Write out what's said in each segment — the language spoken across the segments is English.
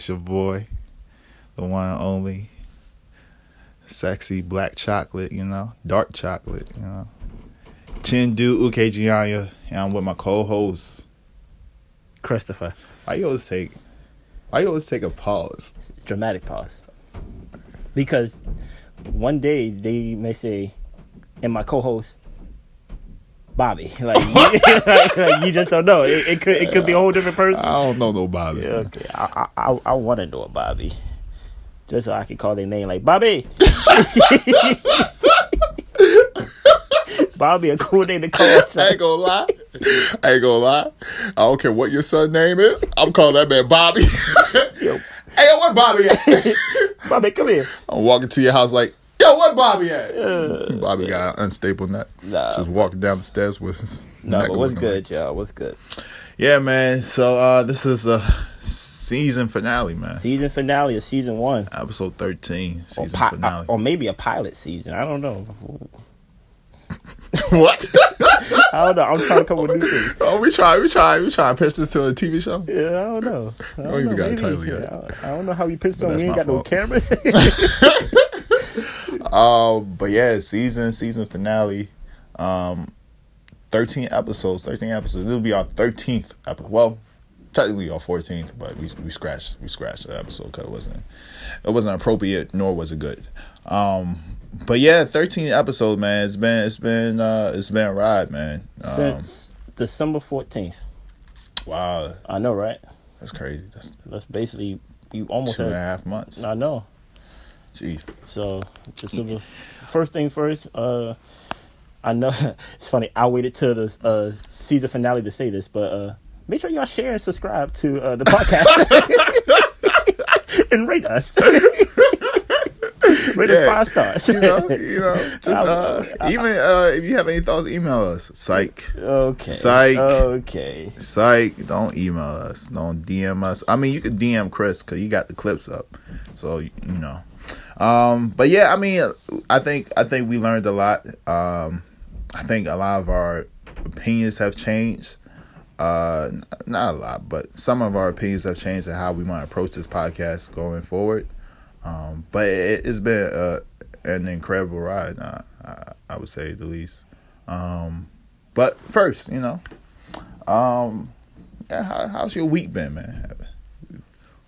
it's your boy, the one and only, sexy black chocolate. You know, dark chocolate. You know, Chindu Ukejianya, and I'm with my co-host. Christopher. Why you always take? Why you always take a pause? Dramatic pause. Because one day they may say, and my co-host, Bobby. Like, you, like, like, you just don't know. It, it could it could be a whole different person. I don't know no Bobby. Yeah, okay, I I I, I want to know a Bobby, just so I can call their name like Bobby. Bobby, a cool name to call I son. ain't gonna lie. I ain't gonna lie. I don't care what your son name is. I'm calling that man Bobby. Yo, hey, yo, where Bobby at? Bobby, come here. I'm walking to your house like, yo, where Bobby at? Bobby got an unstable neck. Nah. Just walking down the stairs with his No, neck but what's good, y'all? What's good? Yeah, man. So uh this is a season finale, man. Season finale of season one. Episode 13, Or, season pi- finale. or maybe a pilot season. I don't know. what? I don't know. I'm trying to come up with new things. oh, we try, we try, we try to pitch this to a TV show. Yeah, I don't know. I don't, even know. got a title yet. I don't- I don't know how we pitch something. We ain't got no cameras. Um, but yeah, season season finale. Um, thirteen episodes. Thirteen episodes. It'll be our thirteenth episode. Well, technically our fourteenth, but we we scratched we scratched the episode because it wasn't it wasn't appropriate nor was it good. Um, but yeah, thirteen episodes, man. It's been it's been uh it's been a ride, man. Um, Since December 14th. wow, I know, right? that's crazy. That's That's basically you almost two and a half months. I know. Jeez. So December. First thing first. Uh, I know it's funny. I waited till the uh, season finale to say this, but uh, make sure y'all share and subscribe to uh, the podcast and rate us. rate us five stars. You know, you know, just, uh, even uh, if you have any thoughts, email us. Psych. Okay. Psych. Okay. Psych, don't email us. Don't DM us. I mean, you could DM Chris because you got the clips up. So, you know. Um, but yeah, I mean, I think I think we learned a lot. Um, I think a lot of our opinions have changed. Uh, not a lot, but some of our opinions have changed and how we might approach this podcast going forward. Um, but it, it's been uh, an incredible ride. Uh, I, I would say the least. Um, but first, you know, um, yeah, how, how's your week been, man? We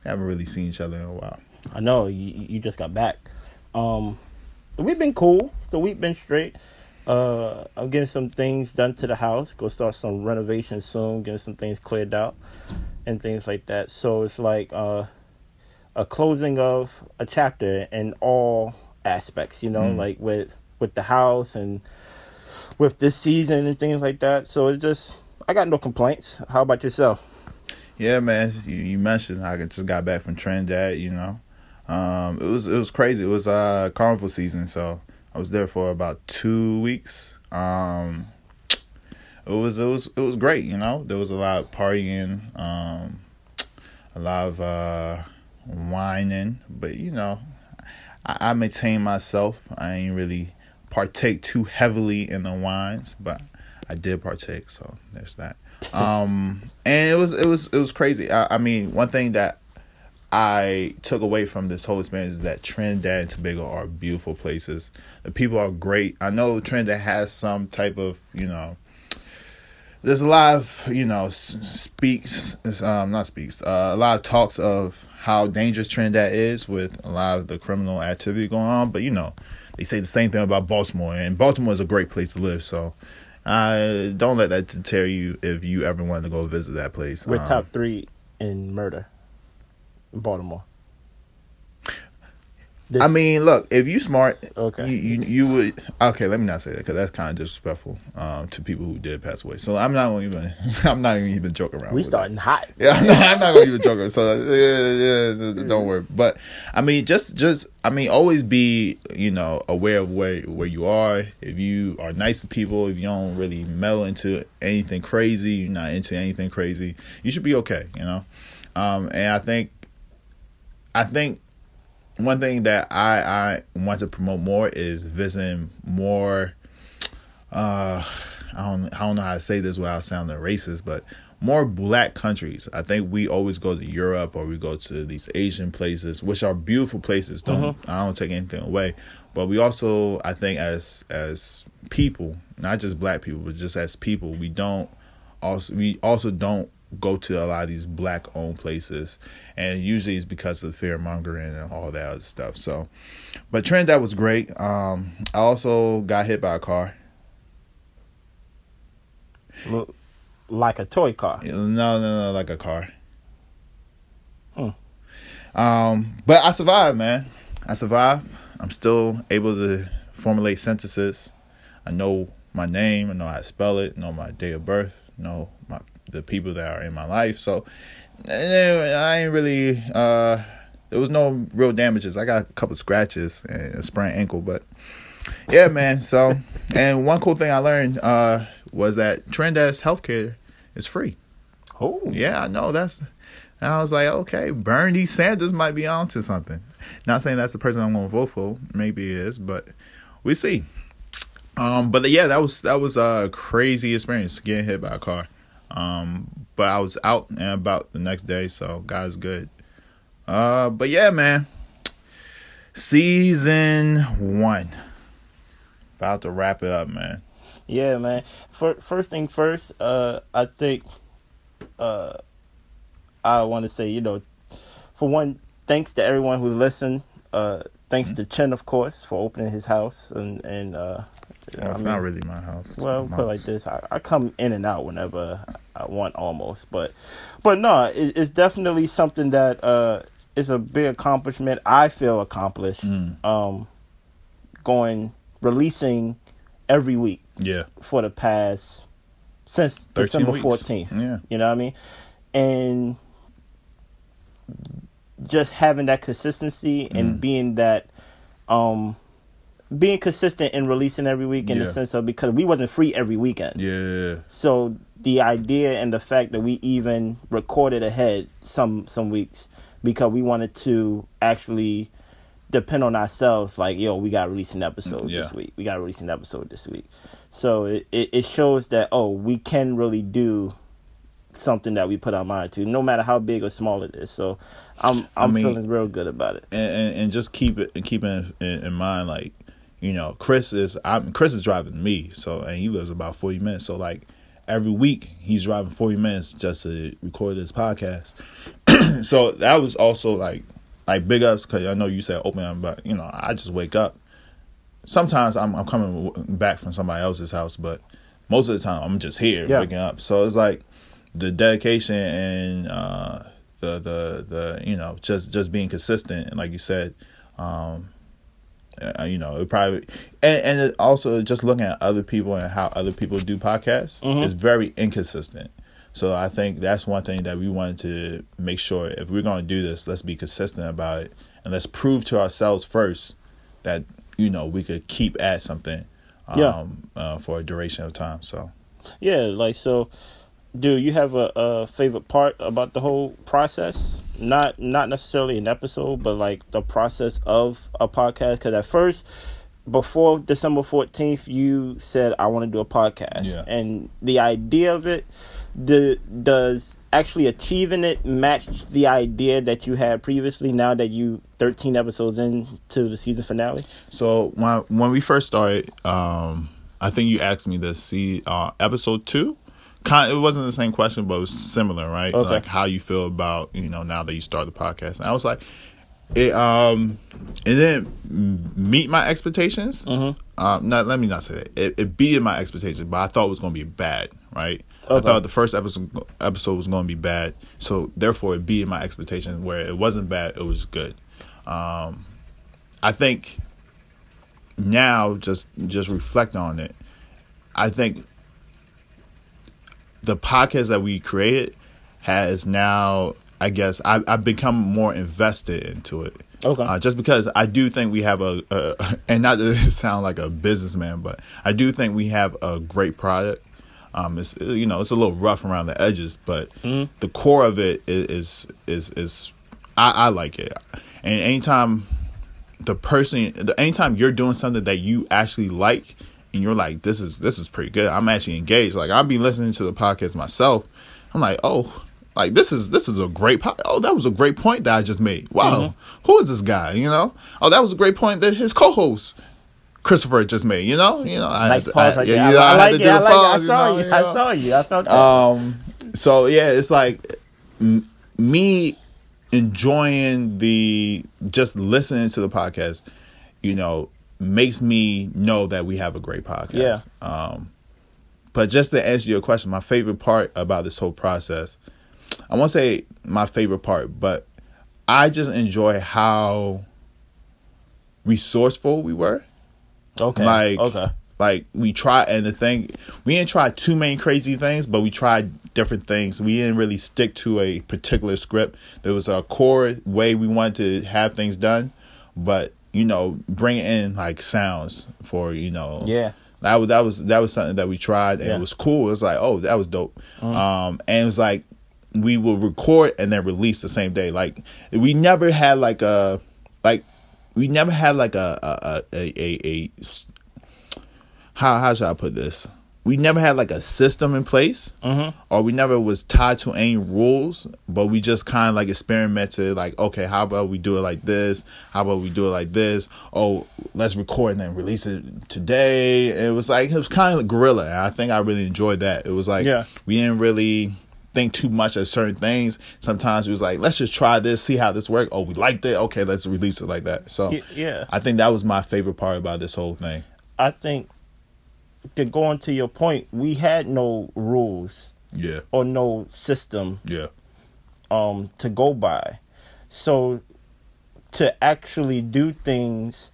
haven't really seen each other in a while. I know you, you just got back. Um, the week been cool. The week been straight. Uh, I'm getting some things done to the house. Go start some renovations soon. Getting some things cleared out and things like that. So it's like uh, a closing of a chapter in all aspects. You know, like with with the house and with this season and things like that. So it's just I got no complaints. How about yourself? Yeah, man. You, you mentioned I just got back from Trinidad. You know, um, it was it was crazy. It was uh carnival season, so I was there for about two weeks. Um, it was it was it was great. You know, there was a lot of partying, um, a lot of uh, wining, but you know, I, I maintain myself. I ain't really partake too heavily in the wines, but I did partake, so there's that. Um, and it was it was it was crazy. I, I mean, one thing that I took away from this whole experience is that Trinidad and Tobago are beautiful places. The people are great. I know Trinidad has some type of you know. There's a lot of you know speaks um not speaks uh, a lot of talks of how dangerous Trinidad is with a lot of the criminal activity going on, but you know they say the same thing about Baltimore, and Baltimore is a great place to live. So, uh, don't let that deter you if you ever want to go visit that place. We're Um, top three in murder in Baltimore. This, I mean, look, if you smart, Okay. you you, you would okay. Let me not say that because that's kind of disrespectful um, to people who did pass away. So I'm not even I'm not even joke around. we with that. starting hot. Yeah, I'm not, I'm not gonna even joking. So yeah, yeah, don't worry. But I mean, just just I mean, always be you know aware of where where you are. If you are nice to people, if you don't really meddle into anything crazy, you're not into anything crazy, you should be okay. You know, um, and I think I think one thing that I I want to promote more is visiting more. Uh, I don't I don't know how to say this without sounding racist, but more black countries. I think we always go to Europe or we go to these Asian places, which are beautiful places. Don't I don't take anything away, but we also I think as as people, not just black people, but just as people, we don't also we also don't go to a lot of these black owned places and usually it's because of the fear mongering and all that other stuff. So but trinidad was great. Um i also got hit by a car. Look like a toy car. no no no like a car. Hmm. um but i survived man. I survived. I'm still able to formulate sentences. I know my name. I know how to spell it. Know my date of birth. Know my the people that are in my life so eh, i ain't really uh there was no real damages i got a couple scratches and a sprained ankle but yeah man so and one cool thing i learned uh was that Trinidad's healthcare is free Oh, yeah, I know. That's. And I was like, okay, Bernie Sanders might be onto something. Not saying that's the person I'm going to vote for. Maybe it is, but we see. Um, but yeah, that was that was a crazy experience getting hit by a car. Um, but I was out and about the next day, so God's good. Uh, but yeah, man. Season one. About to wrap it up, man. Yeah, man. For, first thing first, uh, I think uh, I want to say, you know, for one, thanks to everyone who listened. Uh, thanks Mm-hmm. to Chen, of course, for opening his house and and uh, Well, it's I mean, not really my house. Well, My put it like this: I, I come in and out whenever I want, almost. But, but no, it, it's definitely something that uh, is a big accomplishment. I feel accomplished. Mm. Um, going releasing every week Yeah. for the past since December fourteenth. Yeah. You know what I mean? And just having that consistency and Mm. being that um being consistent in releasing every week in the sense of because we wasn't free every weekend. Yeah. So the idea and the fact that we even recorded ahead some some weeks because we wanted to actually depend on ourselves like yo we got to release an episode this week. We got to release an episode this week. So it, it, shows that oh we can really do something that we put our mind to no matter how big or small it is. So i'm i'm mean- feeling real good about it. and, and, and just keep it and keep in, in mind like you know chris is i'm chris is driving me so and he lives about 40 minutes. So like every week he's driving 40 minutes just to record this podcast. So that was also like like big ups because i know you said open up but you know i just wake up. Sometimes i'm, I'm coming back from somebody else's house but most of the time i'm just here Yeah. waking up. So it's like the dedication and uh the the the you know just just being consistent and like you said um uh, you know it probably and, and it also just looking at other people and how other people do podcasts Mhm. is very inconsistent so i think that's one thing that we wanted to make sure if we're going to do this let's be consistent about it and let's prove to ourselves first that you know we could keep at something um Yeah. uh, for a duration of time so yeah like so do you have a, a favorite part about the whole process not not necessarily an episode but like the process of a podcast because at first before december 14th you said i want to do a podcast Yeah. and the idea of it the does actually achieving it match the idea that you had previously now that you 13 episodes into the season finale So when when we first started, um, I think you asked me to see uh, episode two. Kind, it wasn't the same question, but it was similar, right? Okay. Like how you feel about you know now that you start the podcast. And I was like, it um, it didn't meet my expectations. Mm-hmm. Um, not let me not say that it, it beat my expectations, but I thought it was going to be bad, right? I thought the first episode episode was going to be bad, so therefore it beat my expectations. Where it wasn't bad, it was good. Um, I think now just just reflect on it i think the podcast that we created has now i guess I, i've become more invested into it okay uh, just because i do think we have a, a and not to sound like a businessman but i do think we have a great product um, it's you know it's a little rough around the edges, but Mhm. the core of it is is is, is I, I like it. And anytime the person, the anytime you're doing something that you actually like, and you're like, this is this is pretty good. I'm actually engaged. Like I've been listening to the podcast myself. I'm like, oh, like this is this is a great po- oh that was a great point that I just made. Wow, Mm-hmm. who is this guy? You know, oh that was a great point that his co-host Christopher just made. You know, you know, I Nice had pause I- right yeah, there. you know, I, I had like to it. do I like it. I pause, you saw know, you. you I saw you. I felt that. Um, so yeah, it's like m- me enjoying the just listening to the podcast. You know, makes me know that we have a great podcast. Yeah. Um, but just to answer your question, my favorite part about this whole process, I won't say my favorite part, but I just enjoy how resourceful we were. okay. Like, okay. like we tried, and the thing we didn't try too many crazy things, but we tried different things. We didn't really stick to a particular script. There was a core way we wanted to have things done, but you know, bringing in like sounds for you know, Yeah. that was that was that was something that we tried, and Yeah. it was cool. It was like, oh, that was dope. Um, and it was like we will record and then release the same day. Like we never had like a like we never had like a a a a, a how how should I put this? We never had like a system in place, mm-hmm. or we never was tied to any rules. But we just kind of like experimented, like okay, how about we do it like this? How about we do it like this? Oh, let's record and then release it today. It was like it was kind of guerrilla. And I think I really enjoyed that. It was like Yeah. we didn't really think too much of certain things. Sometimes it was like, let's just try this, see how this works. Oh, we liked it. Okay, let's release it like that. So yeah. I think that was my favorite part about this whole thing. I think to go on to your point, we had no rules Yeah, or no system yeah, um to go by. So to actually do things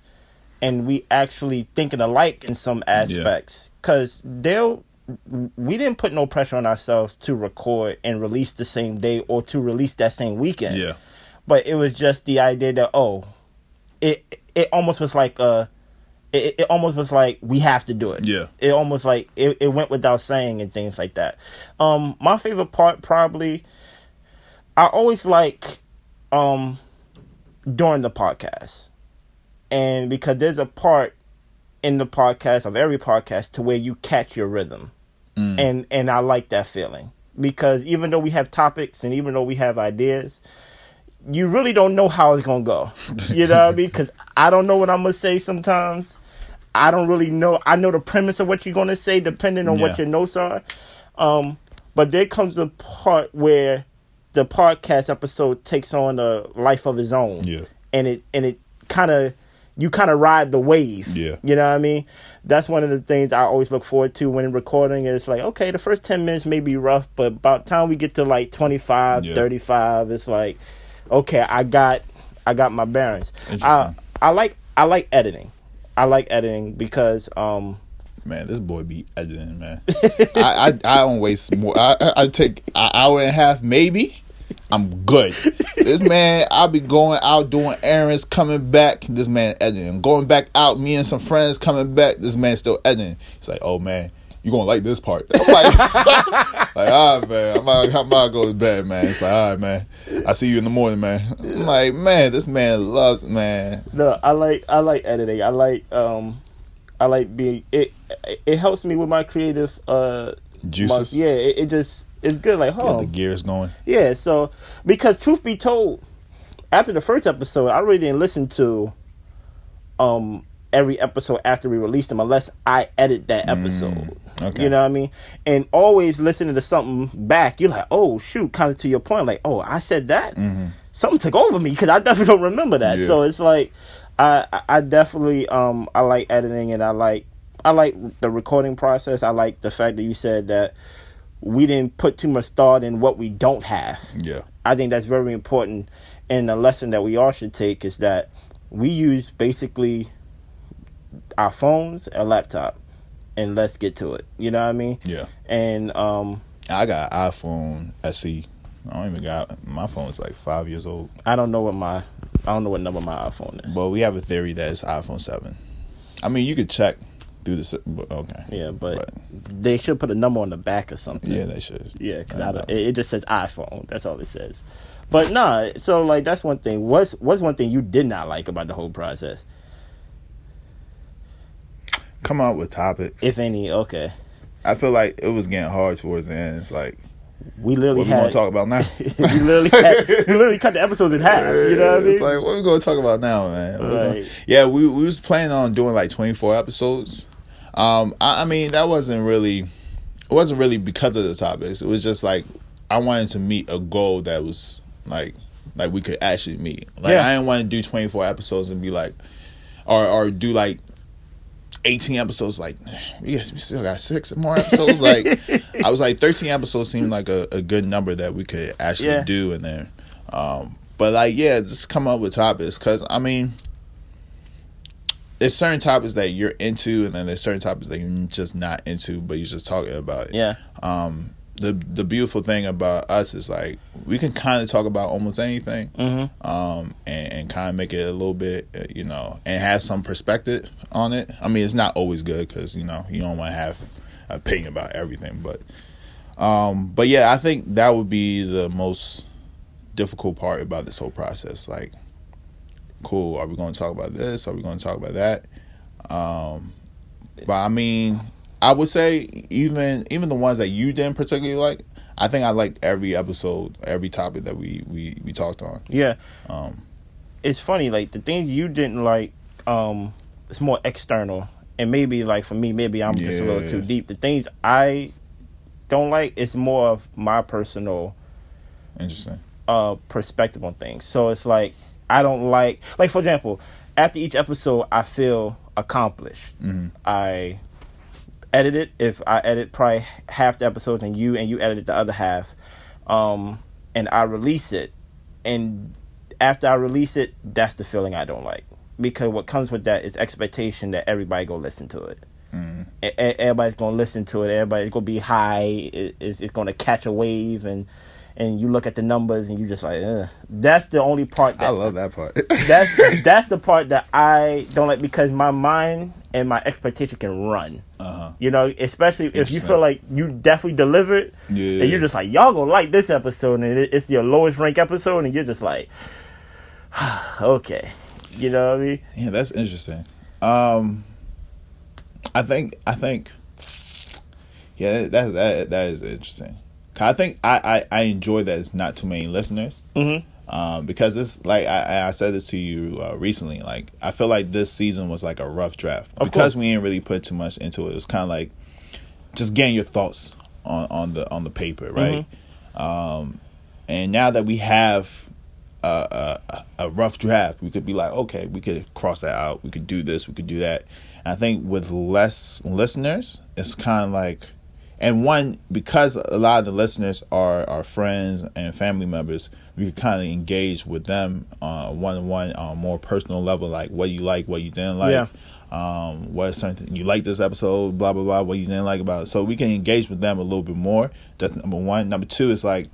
and we actually thinking alike in some aspects cuz they'll we didn't put no pressure on ourselves to record and release the same day or to release that same weekend. yeah, But it was just the idea that oh, it it almost was like a it, it almost was like we have to do it. Yeah. It almost like it, it went without saying and things like that. Um my favorite part probably I always like um during the podcast. And because there's a part in the podcast of every podcast to where you catch your rhythm. And and I like that feeling. Because even though we have topics and even though we have ideas, you really don't know how it's gonna go. You know what I mean? Because I don't know what I'm gonna say sometimes. I don't really know. I know the premise of what you're gonna say depending on what your notes are. Um, but there comes a part where the podcast episode takes on a life of its own. Yeah. And it and it kind of you kind of ride the wave. Yeah. You know what I mean? That's one of the things I always look forward to when recording. It's like, okay, the first 10 minutes may be rough, but by the time we get to like 25, Yeah. 35, it's like, okay, I got I got my bearings. I. I like I like editing. I like editing because um man, this boy be editing, man. I, I I don't waste more. I I, I take an hour and a half, maybe. I'm good. This man, I'll be going out doing errands, coming back. This man editing, going back out. Me and some friends coming back. This man still editing. He's like, oh man. You gonna like this part? I'm like, like, all right, man. I'm about, I'm about to go to bed, man. It's like, all right, man. I see you in the morning, man. I'm like, man, this man loves, man. no, I like I like editing. I like um I like being it it helps me with my creative uh Juices. muscle. Yeah, it, it just it's good like, Get oh, the gears going. Yeah, so because truth be told, after the first episode, I really didn't listen to um every episode after we released them unless I edit that episode. Okay. You know what I mean? And always listening to something back, you're like, oh shoot, kind of to your point, like, oh, I said that. Something took over me because I definitely don't remember that. Yeah. So it's like, I I- I definitely um I like editing and I like I like the recording process. I like the fact that you said that we didn't put too much thought in what we don't have. Yeah. I think that's very important. And the lesson that we all should take is that we use basically our phones, a laptop, and let's get to it. You know what I mean? Yeah. And um, I got iPhone SE. I don't even got my phone phone's like five years old. I don't know what my I don't know what number my iPhone is. But we have a theory that it's iPhone seven. I mean, you could check through this. But okay. Yeah, but, they should put a number on the back or something. yeah, they should. Yeah, because I I don't, it it just says iPhone. That's all it says. But nah, so like that's one thing. What's what's one thing you did not like about the whole process? Come up with topics. if any. Okay, I feel like it was getting hard towards the end. It's like, we literally what we gonna talk about now? we literally had, we literally cut the episodes in half. You know what I mean? It's like, what we gonna talk about now, man? We gonna- Right. yeah, we we was planning on doing like twenty four episodes. Um, I, I mean, that wasn't really, it wasn't really because of the topics. It was just like I wanted to meet a goal that was like, like we could actually meet. Like Yeah. I didn't want to do twenty four episodes and be like, or or do like. 18 episodes like got, we still got six more episodes. Like i was like 13 episodes seemed like a, a good number that we could actually Yeah. do and then um but like yeah just come up with topics because i mean there's certain topics that you're into and then there's certain topics that you're just not into but you're just talking about it. Yeah, um the the beautiful thing about us is like we can kind of talk about almost anything mm-hmm. um, and, and kind of make it a little bit, uh, you know, and have some perspective on it. I mean, it's not always good because you know you don't want to have an opinion about everything, but, um, but yeah, I think that would be the most difficult part about this whole process. Like, cool, are we going to talk about this? Are we going to talk about that? Um, but I mean, I would say even even the ones that you didn't particularly like. I think I liked every episode, every topic that we we, we talked on. yeah. Um, It's funny, like the things you didn't like, um, it's more external, and maybe like for me, maybe I'm just a little too deep. The things I don't like, it's more of my personal interesting. uh perspective on things. So it's like I don't like like for example, after each episode I feel accomplished. Mhm. I edit it if I edit probably half the episodes and you and you edited the other half. Um and I release it and after I release it, that's the feeling I don't like. Because what comes with that is expectation that everybody go listen to it. Mm. Everybody's gonna listen to it. Everybody's gonna be high. It- It's, it's gonna catch a wave, and and you look at the numbers, and you just like, Ugh. that's the only part. That, I love that part. that's that's the part that I don't like because my mind and my expectation can run. uh-huh. You know, especially if you feel like you definitely delivered, Yeah. and you're just like, y'all gonna like this episode, and it's your lowest rank episode, and you're just like, okay, you know what I mean? Yeah, that's interesting. Um, I think I think yeah, that that that is interesting. I think I, I I enjoy that it's not too many listeners. Mm-hmm. Um, because it's like I, I said this to you uh, recently. Like I feel like this season was like a rough draft Of because course. we didn't really put too much into it. It was kind of like just getting your thoughts on on the on the paper, right? Um, and now that we have a, a, a rough draft, we could be like, okay, we could cross that out. We could do this. We could do that. And I think with less listeners, it's kind of like, and one because a lot of the listeners are our friends and family members, we could kind of engage with them on one on one on a more personal level, like what you like, what you didn't like. Yeah. Um, what something you like this episode, blah blah blah, what you didn't like about it. So we can engage with them a little bit more. That's number one. Number two is like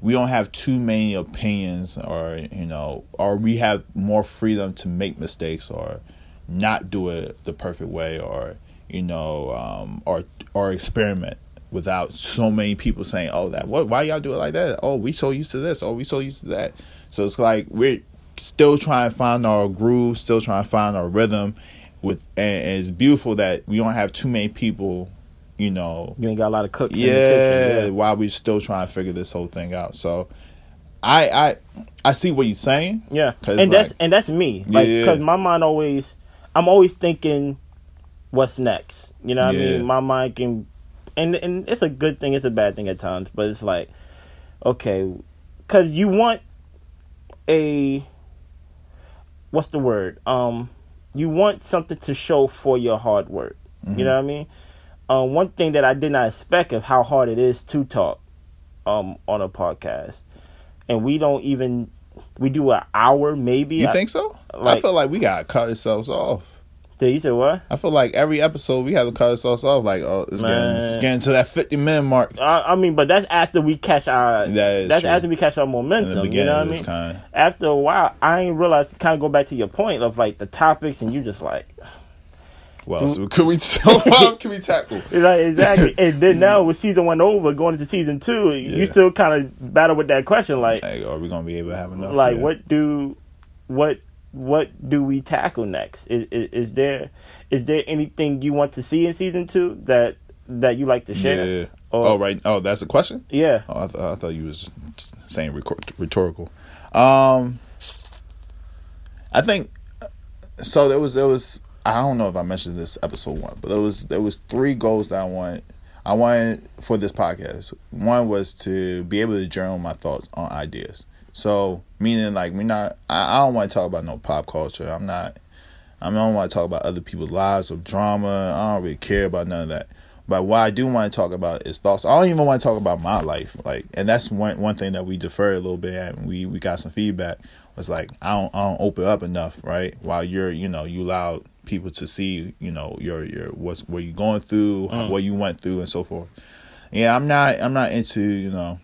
we don't have too many opinions or you know or we have more freedom to make mistakes or not do it the perfect way or you know um or or experiment without so many people saying oh that what why y'all do it like that oh we so used to this oh we so used to that so it's like we're still trying to find our groove still trying to find our rhythm with and, it's beautiful that we don't have too many people you know You ain't got a lot of cooks in the yeah, kitchen. while we're still trying to figure this whole thing out. So, I I I see what you're saying. Yeah, and that's and that's me. Like, Yeah. because my mind always, I'm always thinking, what's next? You know what I mean? My mind can, and and it's a good thing. It's a bad thing at times, but it's like, okay, because you want a, what's the word? Um, you want something to show for your hard work. Mm-hmm. You know what I mean? Um, one thing that I did not expect of how hard it is to talk, um, on a podcast, and we don't even we do an hour maybe. You I- think so? I feel like we gotta cut ourselves off. Did you say what? I feel like every episode we have to cut ourselves off. Like, oh, it's getting, it's getting to that 50 minute mark. I, I mean, but that's after we catch our. That that's true. after we catch our momentum. You know what I mean? kind After a while, I ain't realized. Kind of go back to your point of like the topics, and you just like, what else could we? What else can we tackle? know, exactly. and then now with season one over, going into season two, Yeah. you still kind of battle with that question, like, Like, are we gonna be able to have enough? like Yeah. what do, what what do we tackle next? Is, is, is there is there anything you want to see in season two that that you like to share? Yeah. Or- oh right. Oh, that's a question. Yeah. Oh, I, th- I thought you was saying rhetor- rhetorical. Um, I think so. There was there was I don't know if I mentioned this episode one, but there was there was three goals that I wanted. I wanted for this podcast. One was to be able to journal my thoughts on ideas. So meaning like we're not. I, I don't want to talk about no pop culture. I'm not. I don't want to talk about other people's lives or drama. I don't really care about none of that. But what I do want to talk about is thoughts. I don't even want to talk about my life, like, and that's one one thing that we deferred a little bit at. And we we got some feedback was like I don't I don't open up enough, right? While you're you know you allow people to see you know your your what's what you're going through, mm. what you went through, and so forth. Yeah, I'm not I'm not into you know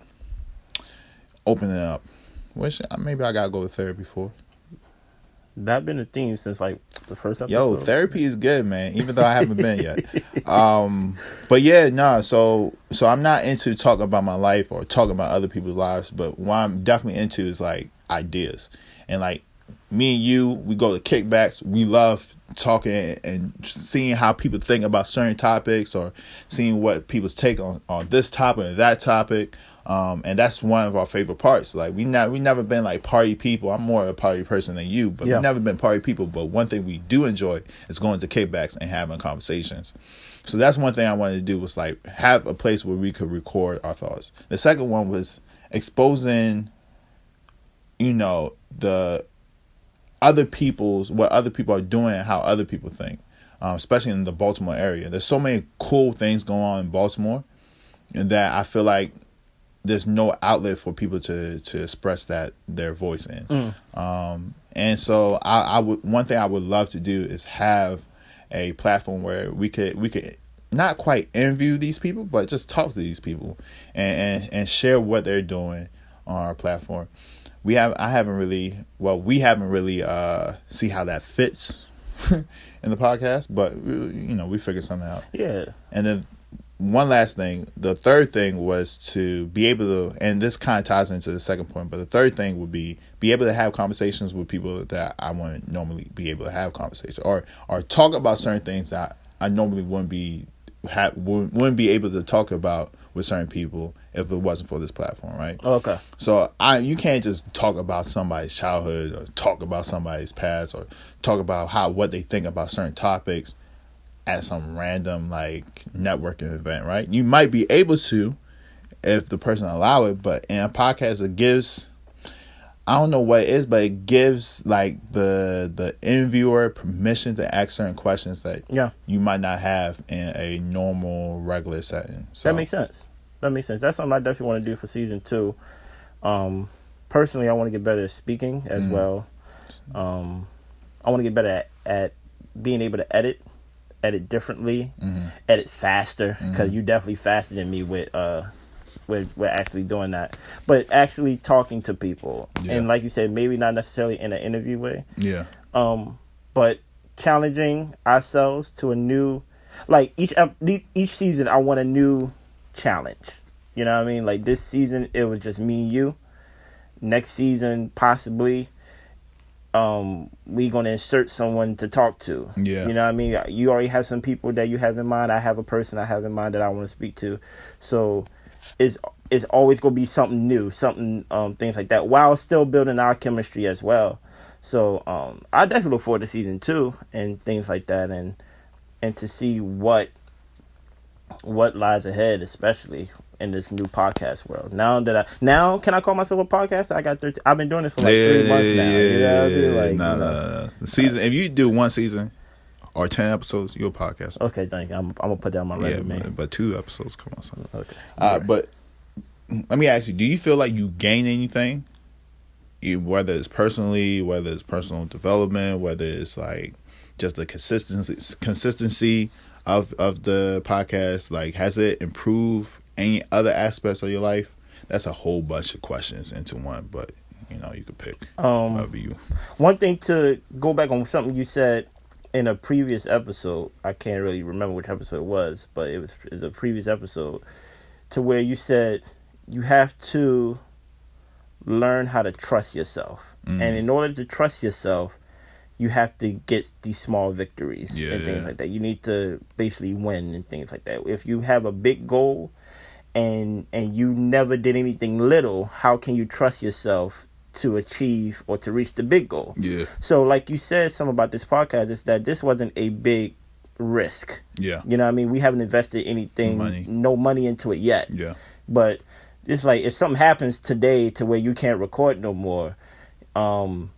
opening up. Which maybe I gotta go to therapy for. That been a theme since like the first episode. Yo, therapy is good, man. Even though I haven't been yet. Um, but yeah, no. So, so I'm not into talking about my life or talking about other people's lives. But what I'm definitely into is like ideas, and like me and you, we go to kickbacks. We love talking and seeing how people think about certain topics or seeing what people's take on on this topic and that topic. Um, and that's one of our favorite parts. Like we not we never been like party people. I'm more of a party person than you, but Yeah. we've never been party people. But one thing we do enjoy is going to kickbacks and having conversations. So that's one thing I wanted to do was like have a place where we could record our thoughts. The second one was exposing, you know, the other people's what other people are doing and how other people think, um, especially in the Baltimore area. There's so many cool things going on in Baltimore, and that I feel like there's no outlet for people to to express that their voice in. Um, and so I, I would one thing I would love to do is have a platform where we could we could not quite interview these people, but just talk to these people and and, and share what they're doing on our platform. We have I haven't really well we haven't really uh see how that fits in the podcast, but you know we figured something out. Yeah. And then one last thing, the third thing was to be able to, and this kind of ties into the second point, but the third thing would be be able to have conversations with people that I wouldn't normally be able to have conversations or or talk about certain things that I normally wouldn't be have wouldn't, wouldn't be able to talk about with certain people if it wasn't for this platform, right? Oh, okay. So I you can't just talk about somebody's childhood or talk about somebody's past or talk about how what they think about certain topics at some random like networking event, right? You might be able to if the person allow it, but in a podcast it gives I don't know what it is, but it gives like the the interviewer permission to ask certain questions that Yeah. you might not have in a normal regular setting. So That makes sense. That makes sense. That's something I definitely want to do for season two. Um, personally, I want to get better at speaking as well. Um, I want to get better at, at being able to edit, edit differently, edit faster because you definitely faster than me with uh with with actually doing that. But actually talking to people. Yeah. and like you said, maybe not necessarily in an interview way. Yeah. um but challenging ourselves to a new like each- each season i want a new challenge. You know what i mean? Like this season it was just me and you. Next season possibly um we gonna insert someone to talk to. Yeah. you know what i mean? You already have some people that you have in mind. I have a person i have in mind that i want to speak to. So it's it's always gonna be something new something um things like that while still building our chemistry as well. So um, I definitely look forward to season two and things like that, and and to see what what lies ahead, especially in this new podcast world. Now that I now can I call myself a podcaster? I got 13, I've been doing this for like three months now. you know I mean? Like, nah, you know. nah, nah. The season. If you do one season or ten episodes, you're a podcast. Okay, thank you. I'm, I'm gonna put that on my yeah, resume. but, but two episodes, come on, son. Okay. Uh, but let me ask you: Do you feel like you gain anything? You, whether it's personally, whether it's personal development, whether it's like just the consistency consistency of of the podcast, like has it improved any other aspects of your life? That's a whole bunch of questions into one, but you know you could pick Um, you. One thing to go back on something you said in a previous episode. I can't really remember which episode it was, but it was, it was a previous episode to where you said you have to learn how to trust yourself, and in order to trust yourself, you have to get these small victories Yeah, and things yeah. like that. You need to basically win and things like that. If you have a big goal and and you never did anything little, how can you trust yourself to achieve or to reach the big goal? Yeah. So like you said something about this podcast is that this wasn't a big risk. Yeah. You know what I mean? We haven't invested anything Money. no money into it yet. Yeah. But it's like if something happens today to where you can't record no more, um,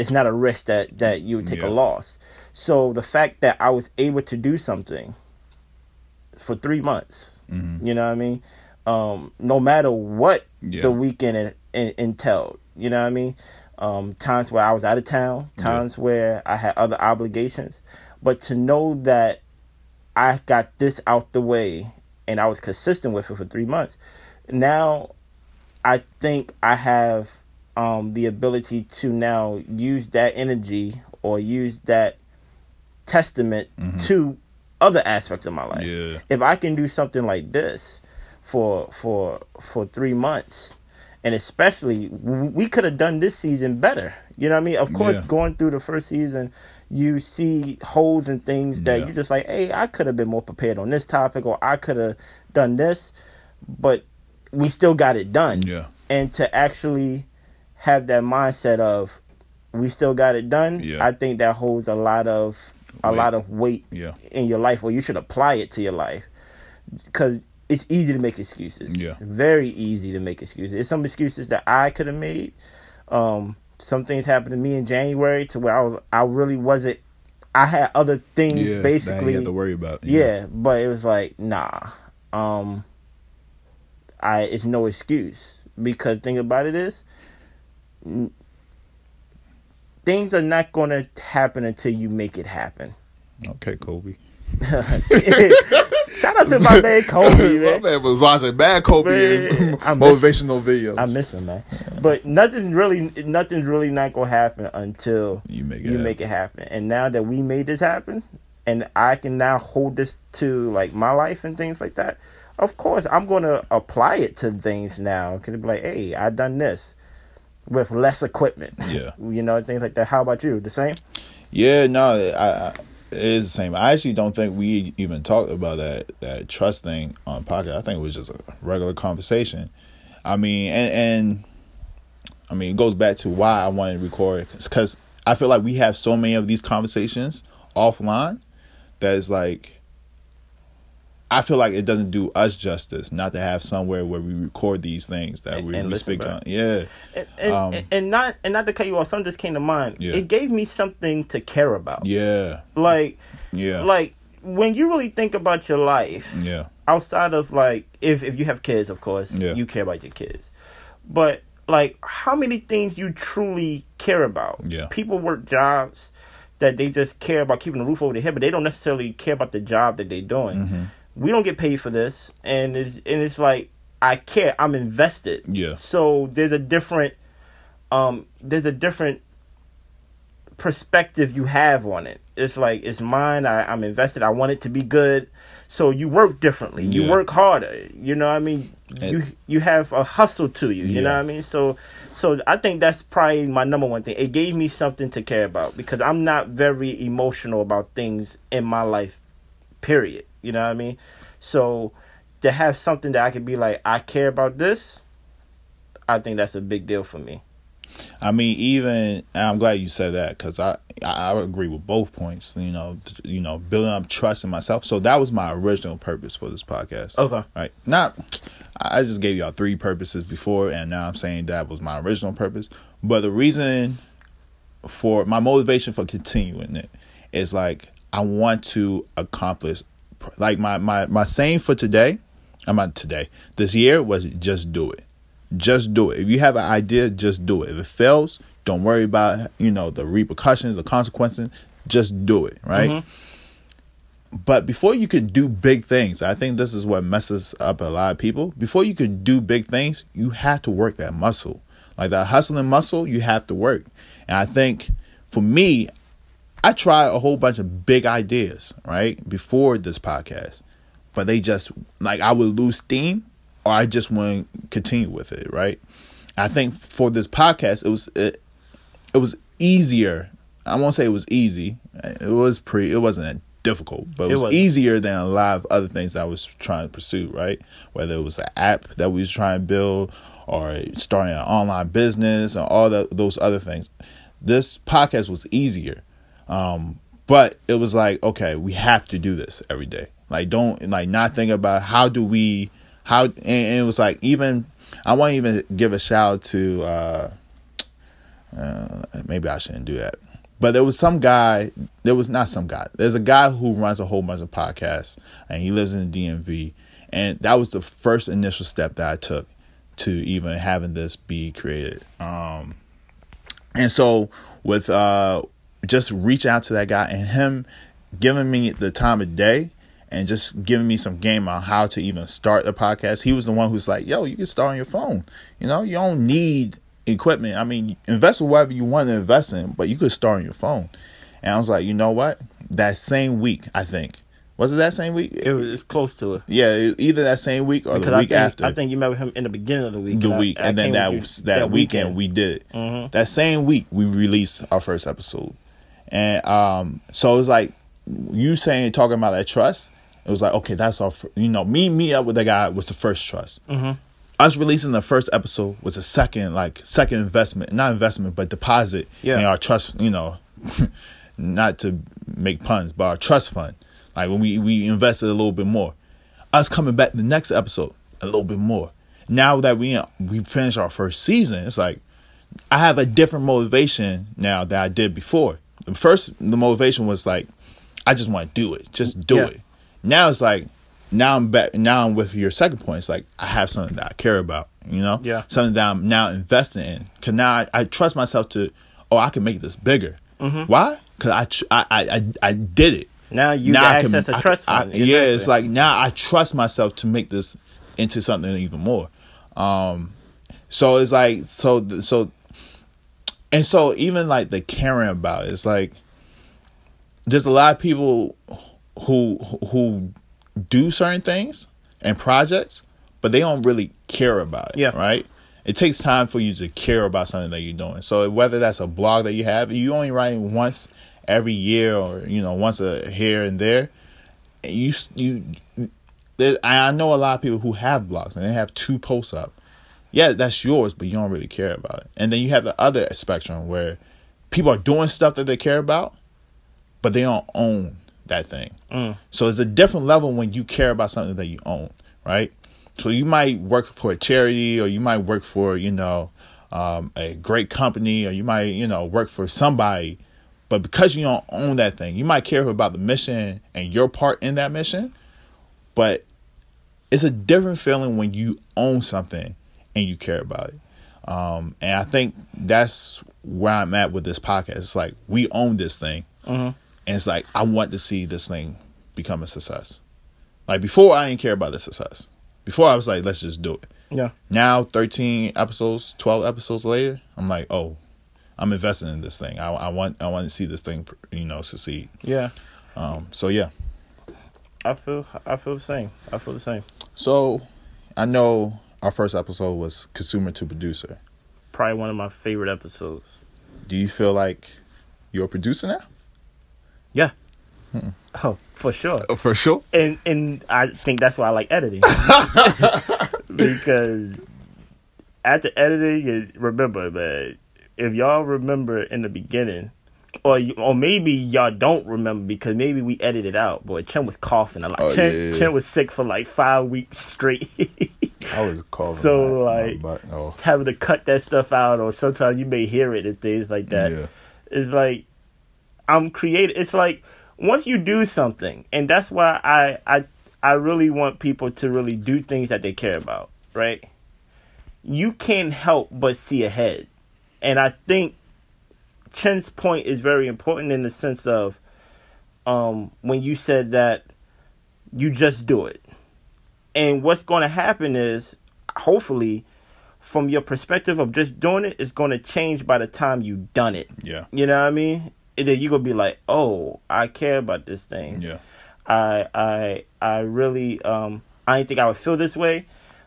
it's not a risk that that you would take Yeah. a loss. So the fact that I was able to do something for three months, Mhm. you know what I mean? Um, no matter what Yeah. the weekend en- en- entailed, you know what I mean? Um, times where I was out of town, Yeah. times where I had other obligations, but to know that I got this out the way and I was consistent with it for three months. Now, I think I have um, the ability to now use that energy or use that testament to other aspects of my life. Yeah. If I can do something like this for for for three months, and especially we could have done this season better. You know what I mean? Of course, Yeah. going through the first season, you see holes and things that Yeah. you're just like, hey, I could have been more prepared on this topic, or I could have done this, but we still got it done. Yeah. And to actually have that mindset of we still got it done, Yeah. I think that holds a lot of a Weight. lot of weight Yeah. in your life, or you should apply it to your life, because it's easy to make excuses. Yeah. very easy to make excuses. It's some excuses that I could have made. Um, some things happened to me in January to where I was I really wasn't. I had other things Yeah. Basically. have to worry about. Yeah, but it was like, nah. Um I it's no excuse. Because thing about it is things are not gonna happen until you make it happen. Okay, Kobe. Shout out to my man Kobe, My man. man was watching bad Kobe Man, and I miss- motivational videos. I miss him, man. But nothing really nothing's really not gonna happen until You make it you happen. make it happen. And now that we made this happen, and I can now hold this to like my life and things like that. Of course, I'm gonna apply it to things now. Can be like, hey, I done this with less equipment. Yeah. you know, things like that. How about you? The same? Yeah, no, I, I, it is the same. I actually don't think we even talked about that that trust thing on podcast. I think it was just a regular conversation. I mean, and, and I mean, it goes back to why I wanted to record because I feel like we have so many of these conversations offline that it's like I feel like it doesn't do us justice not to have somewhere where we record these things that And- we, and we listen speak back. on. Yeah, And, and, Um, and not and not to cut you off. Something just came to mind. Yeah. It gave me something to care about. yeah, Like, yeah, like when you really think about your life. yeah, outside of like if if you have kids of course Yeah. you care about your kids but like how many things you truly care about Yeah. people work jobs that they just care about keeping the roof over their head but they don't necessarily care about the job that they're doing Mm-hmm. We don't get paid for this and it's and it's like i care i'm invested Yeah. so there's a different um there's a different perspective you have on it. It's like it's mine. I, I'm invested. I want it to be good. So you work differently. You Yeah. work harder. You know what I mean? And- you you have a hustle to you. You know what I mean? So so I think that's probably my number one thing. It gave me something to care about because I'm not very emotional about things in my life. Period. You know what I mean? So to have something that I could be like, I care about this. I think that's a big deal for me. I mean, even and I'm glad you said that because I, I agree with both points. You know, you know, building up trust in myself. So that was my original purpose for this podcast. Okay. Right. Not. I just gave y'all three purposes before, and now I'm saying that was my original purpose. But the reason for my motivation for continuing it is like I want to accomplish. Like my my my saying for today, I'm not today. This year was just do it just do it. If you have an idea, just do it. If it fails, don't worry about you know the repercussions, the consequences. Just do it, right? Mm-hmm. But before you could do big things, I think this is what messes up a lot of people. Before you could do big things, you have to work that muscle. Like that hustling muscle, you have to work. And I think for me, I tried a whole bunch of big ideas, right? Before this podcast. But they just like I would lose steam or I just wouldn't continue with it, right? I think for this podcast it was it, it was easier I won't say it was easy. It was pretty. It wasn't that difficult, but it, It was wasn't. easier than a lot of other things that I was trying to pursue. Right, whether it was an app that we was trying to build, or starting an online business, and all those other things. This podcast was easier, um, but it was like, okay, we have to do this every day. Like, don't like not think about how do we how, and, and it was like even I want to even give a shout out to. uh uh, maybe I shouldn't do that. But there was some guy. There was not some guy. There's a guy who runs a whole bunch of podcasts, and he lives in the DMV. And that was the first initial step that I took to even having this be created. Um, and so with uh, just reach out to that guy and him giving me the time of day and just giving me some game on how to even start the podcast. He was the one who's like, "Yo, you can start on your phone. You know, you don't need equipment. I mean, invest in whatever you want to invest in, but you could start on your phone." And I was like, "You know what? That same week, I think was it that same week? It was close to it. yeah, either that same week or Because the I week think, after I think you met with him in the beginning of the week. the I- week, I and then that you was- that, weekend, we did it. That same week we released our first episode, and um, so it was like you saying talking about that trust. It was like okay, that's our fir- you know me me up with that guy was the first trust. Mm-hmm. Us releasing the first episode was a second like second investment, not investment but deposit Yeah. in our trust. You know, not to make puns, but our trust fund. Like when we we invested a little bit more. Us coming back the next episode a little bit more. Now that we we finished our first season, it's like I have a different motivation now that I did before. First the motivation was like I just want to do it, just do Yeah. it. Now it's like now I'm back. Now I'm with your second point. It's like I have something that I care about. You know, Yeah. something that I'm now investing in. Cause now I, I trust myself to. Oh, I can make this bigger. Why? Cause I, tr- I I I I did it. Now you Now can access a I- trust I- fund. yeah, it's like now I trust myself to make this into something even more. Um, so it's like so so, and so even like the caring about it, it's like there's a lot of people who who do certain things and projects, but they don't really care about it. Yeah. Right. It takes time for you to care about something that you're doing. So whether that's a blog that you have, you only write once every year, or you know once a here and there. You you, there, I know a lot of people who have blogs and they have two posts up. Yeah, that's yours, but you don't really care about it. And then you have the other spectrum where people are doing stuff that they care about, but they don't own that thing. Mm. So it's a different level when you care about something that you own, right? So you might work for a charity, or you might work for you know um, a great company, or you might you know work for somebody, but because you don't own that thing, you might care about the mission and your part in that mission, but it's a different feeling when you own something and you care about it. Um, and I think that's where I'm at with this podcast. It's like we own this thing, and it's like I want to see this thing become a success. Like before, I didn't care about the success. Before, I was like, let's just do it. yeah. Now, 13 episodes, 12 episodes later, I'm like, oh, I'm investing in this thing. I, I want, I want to see this thing, you know, succeed. Yeah. Um, so yeah. I feel I feel the same. I feel the same. So I know our first episode was consumer to producer. Probably one of my favorite episodes. Do you feel like you're a producer now? Yeah. Hmm. Oh, for sure. Oh, for sure. And and I think that's why I like editing. because after editing, remember, man, if y'all remember in the beginning, or or maybe y'all don't remember because maybe we edited out. Boy, Chen was coughing a lot. Oh, Chen, yeah, yeah. Chen was sick for like five weeks straight. I was coughing. So, like, oh, Having to cut that stuff out, or sometimes you may hear it and things like that. yeah, It's like I'm creative. It's like once you do something, and that's why I I I really want people to really do things that they care about, right? You can't help but see ahead, and I think Chen's point is very important in the sense of um, when you said that you just do it, and what's going to happen is hopefully from your perspective of just doing it, it's going to change by the time you've done it. yeah, You know what I mean? And then you're gonna be like, oh, I care about this thing. yeah, I I I really um I didn't think I would feel this way,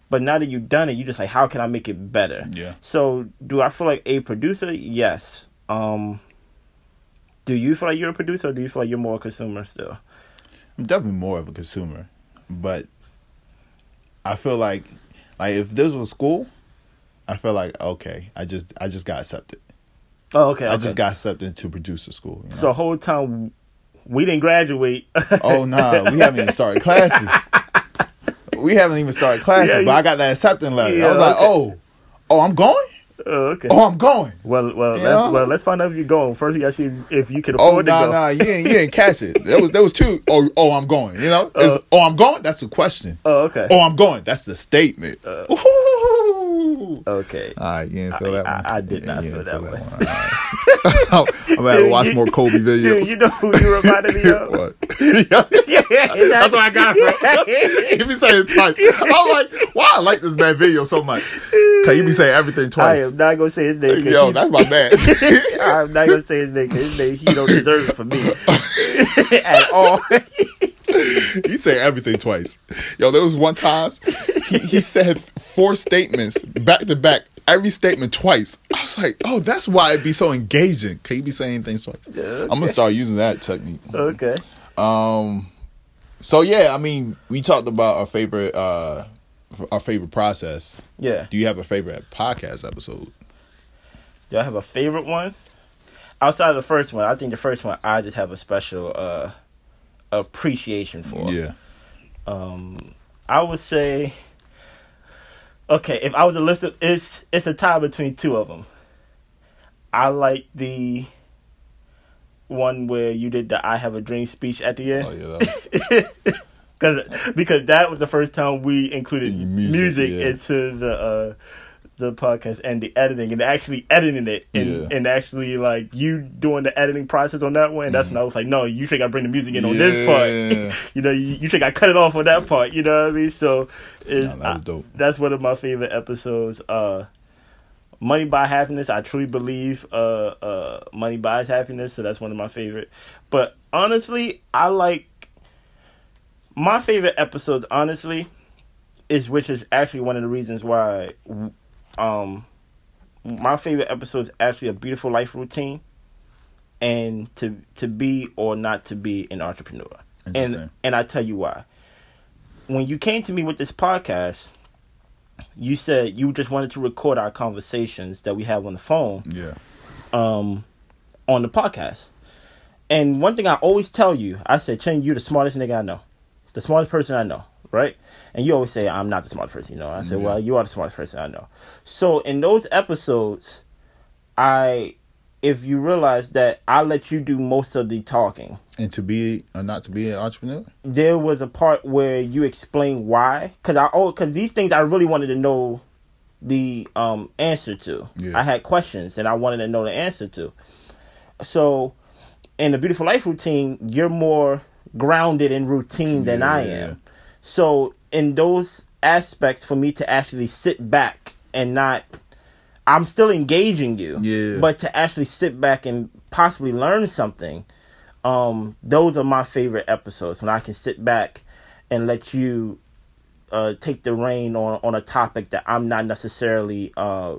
but now that you've done it, you're just like, how can I make it better? Yeah. So do I feel like a producer? Yes. Um, Do you feel like you're a producer, or do you feel like you're more a consumer still? I'm definitely more of a consumer, but I feel like like if this was school, I feel like okay, I just I just got accepted. Oh, okay. I okay. just got accepted into producer school. You know? So whole time we didn't graduate. oh no, nah, we haven't even started classes. we haven't even started classes, Yeah, but I got that acceptance letter. Yeah, I was like, okay. oh, oh, I'm going. Oh, okay. Oh, I'm going. Well, well, Yeah. let's, well, let's find out if you're going. First, you see if you can Oh afford to go. no, you didn't, you didn't catch it. There was there was two. Oh, oh, I'm going. You know, Uh. oh, I'm going. That's a question. Oh, okay. Oh, I'm going. That's the statement. Uh. Ooh. Okay. All right, you didn't feel I- that I- one. I did not you feel didn't that one. one. All right. I'm gonna have to watch more Kobe Dude, videos. you know who you reminded me of? what? yeah, That's what I got from. he be saying it twice. I'm like, why I like this man video so much? Cause you be saying everything twice. I am not gonna say his name. Yo, he- that's my man. I'm not gonna say his name his name he don't deserve it for me at all. he said everything twice. Yo, there was one time he, he said four statements back to back, every statement twice. I was like, oh, that's why it'd be so engaging. Can you be saying things twice? I'm gonna start using that technique. okay. Um, so yeah, I mean, we talked about our favorite, uh, our favorite process. Yeah. Do you have a favorite podcast episode? Do I have a favorite one? Outside of the first one, I think the first one I just have a special uh appreciation for. Yeah. Um, I would say, okay, if I was to list it, it's it's a tie between two of them. I like the one where you did the "I Have a Dream" speech at the end. Oh yeah. Was, Cause, because that was the first time we included Music, music, yeah. into the uh, the podcast and the editing and actually editing it and, Yeah. and actually like you doing the editing process on that one. That's when I was like, no, you think I bring the music in on this part. You know, you, you think I cut it off on that part. You know what I mean? So it's, Nah, that dope. that's one of my favorite episodes. Uh, Money by Happiness. I truly believe uh, uh, Money buys happiness, so that's one of my favorite. But honestly, I like my favorite episodes. Honestly, is which is actually one of the reasons why, um, my favorite episode is actually a beautiful life routine, and to to be or not to be an entrepreneur. And and I tell you why. When you came to me with this podcast, you said you just wanted to record our conversations that we have on the phone yeah. um on the podcast. And one thing I always tell you, I said, Chen, you're the smartest nigga I know. The smartest person I know, right? And you always say, I'm not the smartest person you know. I said. Well, you are the smartest person I know. So in those episodes, I if you realize that I let you do most of the talking. And to be or not to be an entrepreneur? There was a part where you explained why, because I oh, because these things I really wanted to know the um answer to. Yeah. I had questions and I wanted to know the answer to. So, in the beautiful life routine, you're more grounded in routine than I Yeah. am. So, in those aspects, for me to actually sit back and not, I'm still engaging you. Yeah. But to actually sit back and possibly learn something, um, those are my favorite episodes when I can sit back and let you uh, take the rein on on a topic that I'm not necessarily uh,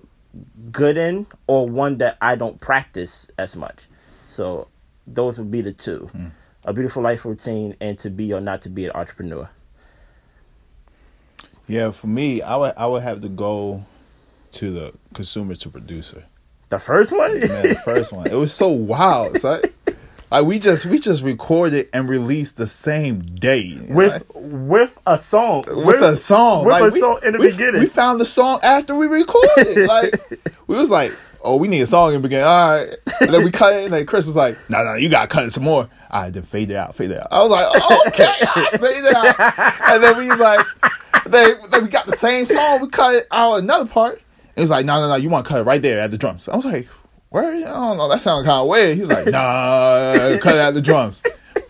good in or one that I don't practice as much. So those would be the two: a beautiful life routine and to be or not to be an entrepreneur. Yeah, for me, I would I would have to go to the consumer to producer. The first one, Man, the first one. It was so wild. son. Like we just we just recorded and released the same day. with Like, with a song, with a song. with like, a we- song in the we, beginning. We found the song after we recorded. like we was like, oh, we need a song in the beginning. All right. And then we cut it, and then Chris was like, no, no, you gotta cut it some more. Right, then fade it out, fade it out. I was like, okay, fade it out. And then we like, they, then we got the same song. We cut it out another part. It was like, no, no, no, you want to cut it right there at the drums. I was like, where? I don't know. That sounded kind of weird. He's like, nah, cut it at the drums.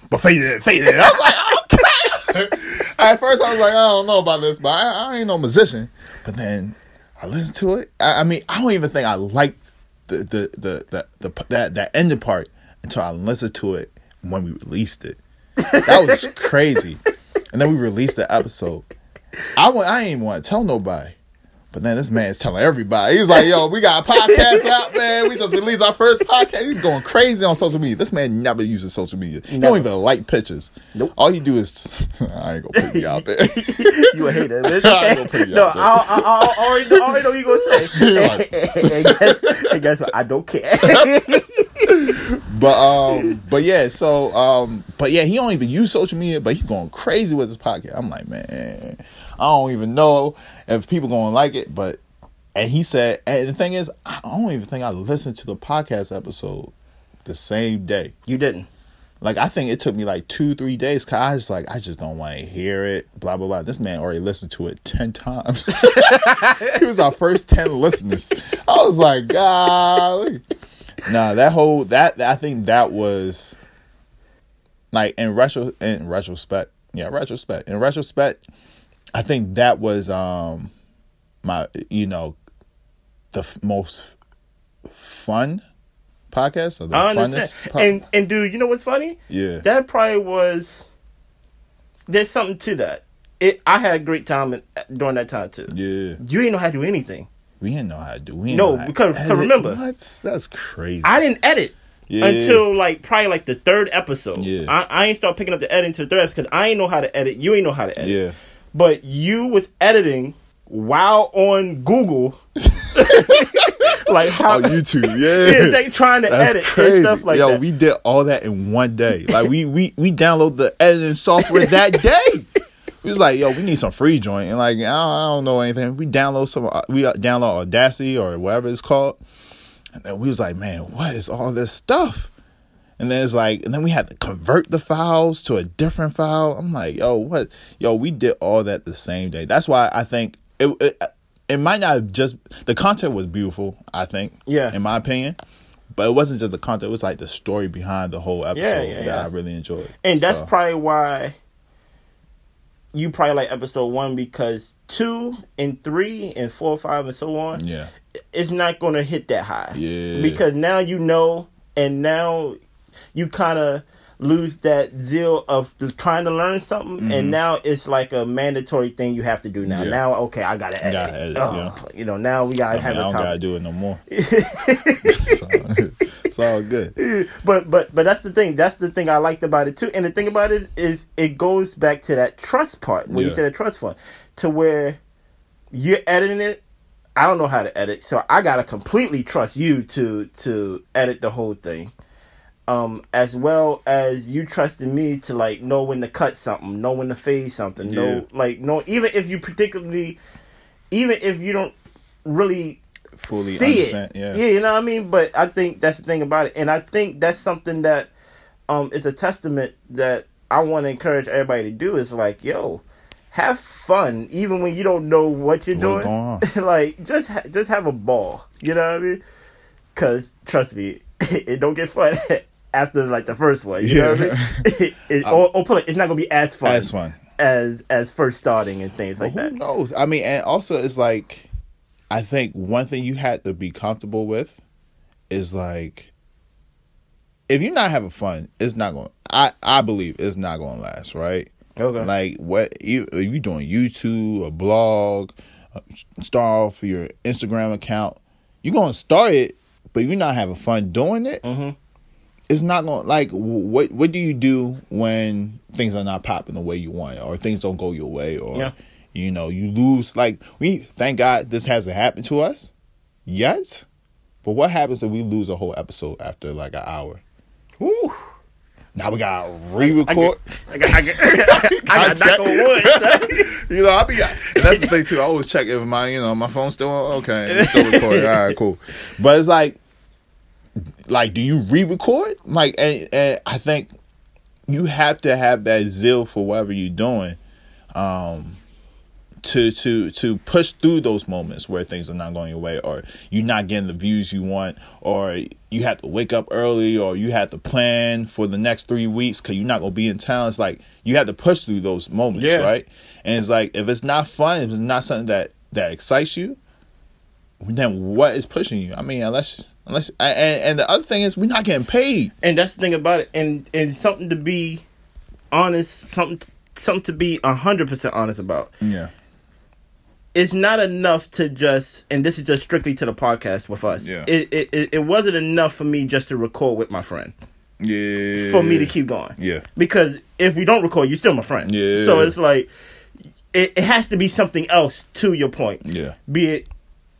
But fade it, fade it. I was like, okay. At first, I was like, I don't know about this, but I, I ain't no musician. But then I listened to it. I, I mean, I don't even think I liked the the the the, the that that ending part until I listened to it when we released it. That was crazy. And then we released the episode. I I ain't even want to tell nobody. But then this man's telling everybody. He's like, yo, we got a podcast out, man. We just released our first podcast. He's going crazy on social media. This man never uses social media. He don't even like pictures. Nope. All you do is, I ain't gonna put you out there. you a hater. It's I ain't gonna put you No, out there. I, I, I, I already, I already know what you're gonna say. and, guess, and guess what? I don't care. But um, but yeah, so um, but yeah, he don't even use social media, but he's going crazy with his podcast. I'm like, man, I don't even know if people gonna like it, but and he said, and the thing is, I don't even think I listened to the podcast episode the same day. you didn't. Like I think it took me like two, three days. Cause I was like, I just don't want to hear it. Blah blah blah. This man already listened to it ten times. he was our first ten listeners. I was like, golly. Nah, that whole that I think that was like in retro in retrospect. Yeah, retrospect. In retrospect, I think that was um my you know the f- most fun podcast or the I understand. po- and and dude, you know what's funny? yeah. That probably was. There's something to that. It. I had a great time in, during that time too. Yeah, You didn't know how to do anything. We didn't know how to do. We No, know how to because- remember- what? That's crazy. I didn't edit Yeah. until like probably like the third episode. Yeah. I, I ain't start picking up the editing to the third because I ain't know how to edit. You ain't know how to edit. yeah, But you was editing while on Google, like how on YouTube. yeah, Yeah, they trying to That's edit crazy. and stuff like Yo, that. Yo, we did all that in one day. Like we we we download the editing software that day. We was like, yo, we need some free joint, and like I don't, I don't know anything. We download some, uh, we download Audacity or whatever it's called, and then we was like, man, what is all this stuff? And then it's like, and then we had to convert the files to a different file. I'm like, yo, what? Yo, we did all that the same day. That's why I think it it, it might not have just the content was beautiful. I think, Yeah. in my opinion. But it wasn't just the content; it was like the story behind the whole episode Yeah, yeah, that yeah. I really enjoyed. And that's probably why you probably like episode one because two and three and four, five, and so on, yeah, it's not going to hit that high. Yeah. Because now you know, and now you kind of lose that zeal of trying to learn something, and now it's like a mandatory thing you have to do now. Mm-hmm. Yeah. Now, okay, I gotta edit. Gotta edit, Oh, yeah. You know, now we gotta I, have mean, I don't topic. gotta do it no more. so, it's all good. but but but that's the thing. That's the thing I liked about it too. And the thing about it is it goes back to that trust part when you said a trust fund to where you're editing it. I don't know how to edit, so I gotta completely trust you to to edit the whole thing. Um, as well as you trusting me to like know when to cut something, know when to fade something, Yeah. know like know even if you particularly, even if you don't really Fully see understand. it. Yeah. yeah, you know what I mean. But I think that's the thing about it, and I think that's something that um is a testament that I want to encourage everybody to do. Is like, yo, have fun even when you don't know what you're What's doing. like, just ha- just have a ball. You know what I mean? Because trust me, it don't get fun after like the first one. You know what I mean? it, it, or, or put it, it's not gonna be as fun That's fun. as as first starting and things like Who that. knows? I mean, and also it's like, I think one thing you had to be comfortable with is like, if you're not having fun, it's not going. I I believe it's not going to last, right? Okay. Like what you if you doing YouTube, a blog, start off your Instagram account, you're gonna start it, but you're not having fun doing it. Mhm. It's not gonna like what what do you do when things are not popping the way you want, or things don't go your way, or Yeah. You know you lose. Like we thank God this hasn't happened to us yet, but what happens if we lose a whole episode after like an hour? Woo. Now we gotta re-record. I got, I got, I got knock on wood. You know, I'll be. That's the thing too. I always check if my, you know, my phone's still on. Okay, it's still recording. All right, cool. But it's like, like, do you re-record? Like, and, and I think you have to have that zeal for whatever you're doing, um, to to to push through those moments where things are not going your way, or you're not getting the views you want, or you have to wake up early, or you have to plan for the next three weeks because you're not gonna be in town. It's like you have to push through those moments, Yeah. right? And it's like if it's not fun, if it's not something that that excites you, then what is pushing you? I mean, unless unless and, and the other thing is we're not getting paid. and that's the thing about it, and and something to be honest, something something to be hundred percent honest about. Yeah. It's not enough to just and this is just strictly to the podcast with us. Yeah. It it it- wasn't enough for me just to record with my friend Yeah. for me to keep going. Yeah. Because if we don't record, you're still my friend. Yeah. So it's like it, it has to be something else to your point. Yeah. Be it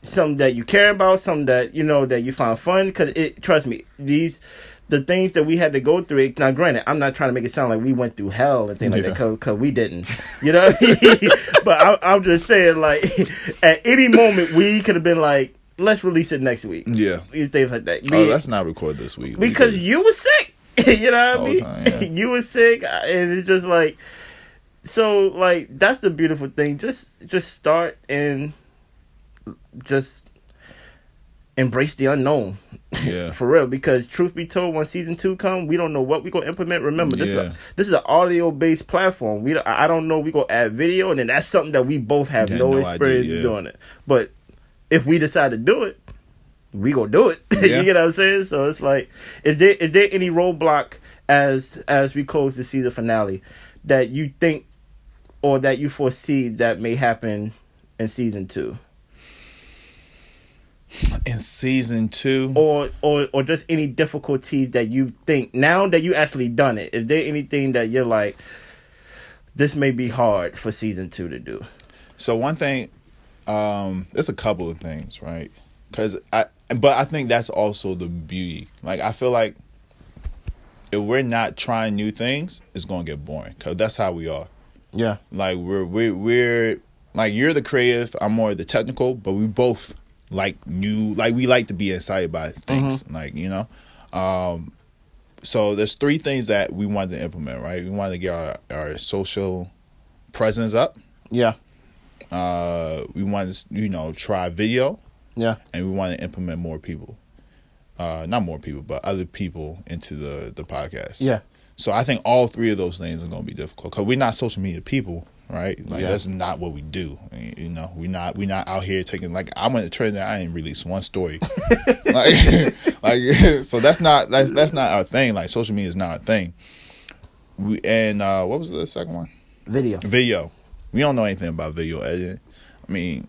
something that you care about, something that you know that you find fun. Because it, trust me, these the things that we had to go through. Now, granted, I'm not trying to make it sound like we went through hell and things like that, because we didn't. You know, but I, I'm just saying, like at any moment we could have been like, let's release it next week. Yeah. Things like that. Oh, let's not record this week. Because could- you were sick. you know what I mean? time, yeah. you were sick, and it's just like, so like that's the beautiful thing. Just just start and just embrace the unknown yeah. for real. Because truth be told, when season two come, we don't know what we gonna implement. Remember, this is a, this is an audio based platform. We I don't know we gonna add video, and then that's something that we both have no, no experience idea, yeah. doing it. But if we decide to do it, we gonna do it. Yeah. you get what I'm saying? So it's like, is there is there any roadblock as as we close the season finale that you think or that you foresee that may happen in season two, In season two. or or or just any difficulties that you think now that you actually done it? Is there anything that you're like, this may be hard for season two to do? So one thing, um, there's a couple of things, right? Because I, but I think that's also the beauty. Like I feel like if we're not trying new things, it's gonna get boring. Cause that's how we are. Yeah, Like we're we're we're like you're the creative, I'm more the technical, but we both like new. Like we like to be excited by things. Like you know, um, so there's three things that we wanted to implement. Right, we wanted to get our our social presence up. yeah, Uh, we wanted to, you know, try video, yeah, and we want to implement more people. Uh, not more people, but other people into the the podcast. yeah. So I think all three of those things are going to be difficult because we're not social media people, right? Like Yeah. that's not what we do. You know, we're not we're not out here taking like I went to Trinidad. I didn't release one story. like, like so that's not that's that's not our thing. Like social media is not our thing. We and uh, what was the second one? Video. Video. We don't know anything about video editing. I mean,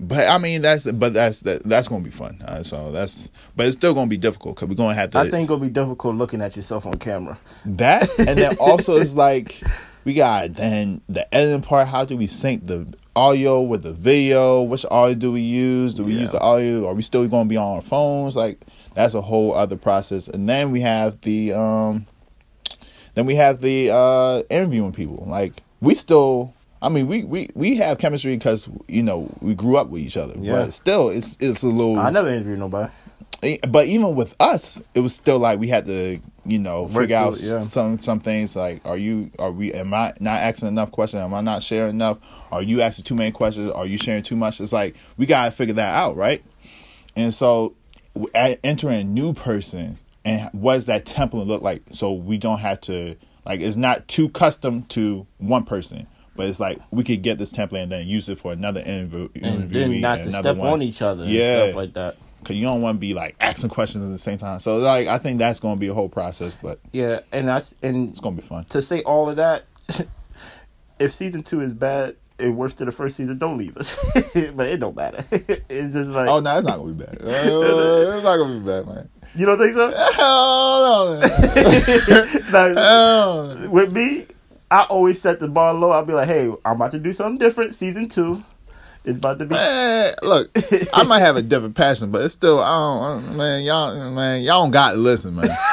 but I mean that's but that's that, that's gonna be fun. Uh, so that's but it's still gonna be difficult because we're gonna have to. I think it'll be difficult looking at yourself on camera. that and then also it's like we got then the editing part. How do we sync the audio with the video? Which audio do we use? Do we use the audio? Are we still gonna be on our phones? Like that's a whole other process. And then we have the um, then we have the uh interviewing people. Like we still. I mean, we, we, we have chemistry because you know we grew up with each other, Yeah. but still, it's it's a little. I never interviewed nobody. E- but even with us, it was still like we had to, you know, Work figure out it, yeah. some some things. Like, are you, are we, am I not asking enough questions? Am I not sharing enough? Are you asking too many questions? Are you sharing too much? It's like we gotta figure that out, right? And so, entering a new person, and what does that template look like? So we don't have to like it's not too custom to one person. But it's like we could get this template and then use it for another interview, And then not to step one. on each other Yeah. and stuff like that. Cause you don't want to be like asking questions at the same time. So like I think that's gonna be a whole process, but Yeah, and that's and it's gonna be fun. to say all of that, if season two is bad and worse than the first season, don't leave us. but it don't matter. it's just like Oh no, it's not gonna be bad. Uh, it's not gonna be bad, man. you don't think so? Hell no, man. Like, with me, I always set the bar low. I'll be like, hey, I'm about to do something different. Season two, it's about to be. Man, look, I might have a different passion, but it's still, I don't, man, y'all, man, y'all don't got to listen, man.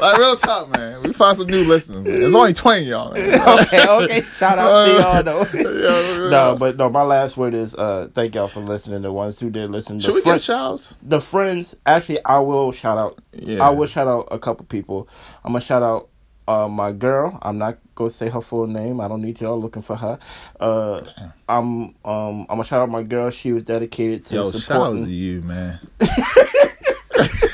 like real talk, man. We find some new listeners. Man. It's only twenty y'all. Man. okay, okay. Shout out to y'all though. Yeah, no, but no, my last word is uh thank y'all for listening. The ones who did listen. The should we fri- get shouts? the friends actually i will shout out Yeah. i will shout out a couple people i'm gonna shout out uh, my girl i'm not gonna say her full name i don't need y'all looking for her uh, i'm um i'm gonna shout out my girl she was dedicated to Yo, shout out to supporting you, man.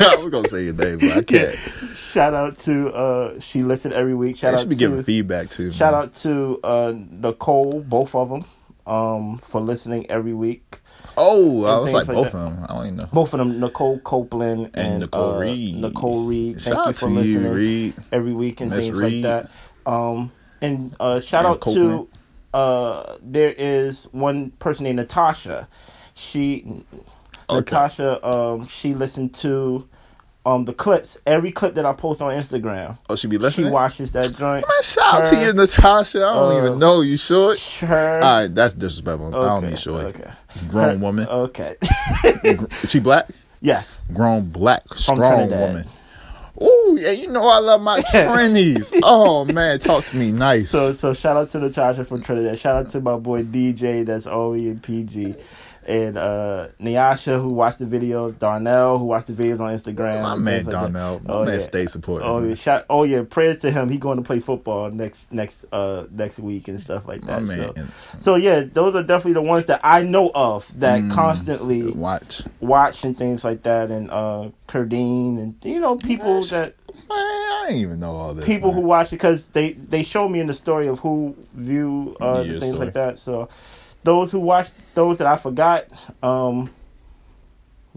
I was gonna say your name, but I can't. shout out to uh she listened every week shout I out should be to giving feedback too. shout man. out to uh nicole both of them um for listening every week Oh, I was like both of them. I don't even know. both of them nicole copeland and, And Nicole uh, Reed. nicole reed thank Shout you for to listening you, Reed. every week and Miss things Reed. like that. Um, and uh, shout And out Copeland. to uh, there is one person named Natasha. She Natasha, um, she listened to um the clips, every clip that I post on Instagram. Oh, she be She listening. watches that joint. Man, shout out to you, Natasha. I don't uh, even know you short. Her, All right, that's disrespectful. I don't okay, mean short. Okay. Grown Her- woman. Okay. She black? yes. Grown black, strong woman. Ooh, yeah, you know I love my trannies. oh man, talk to me nice. So so shout out to Natasha from Trinidad. Shout out to my boy DJ that's only in PG. And uh Nyasha who watched the videos, Darnell who watched the videos on Instagram. my man like that. Darnell, my Oh, man yeah. stay supporting. Oh yeah, shout, oh yeah, prayers to him. He going to play football next next uh next week and stuff like My that. man. So, so yeah, those are definitely the ones that I know of that Mm. constantly Watch. watch and things like that, and uh Kurdine and you know people that Man, I didn't even know all this. people who watch it because they they show me in the story of who view uh the things story. like that. So those who watch those that I forgot, um,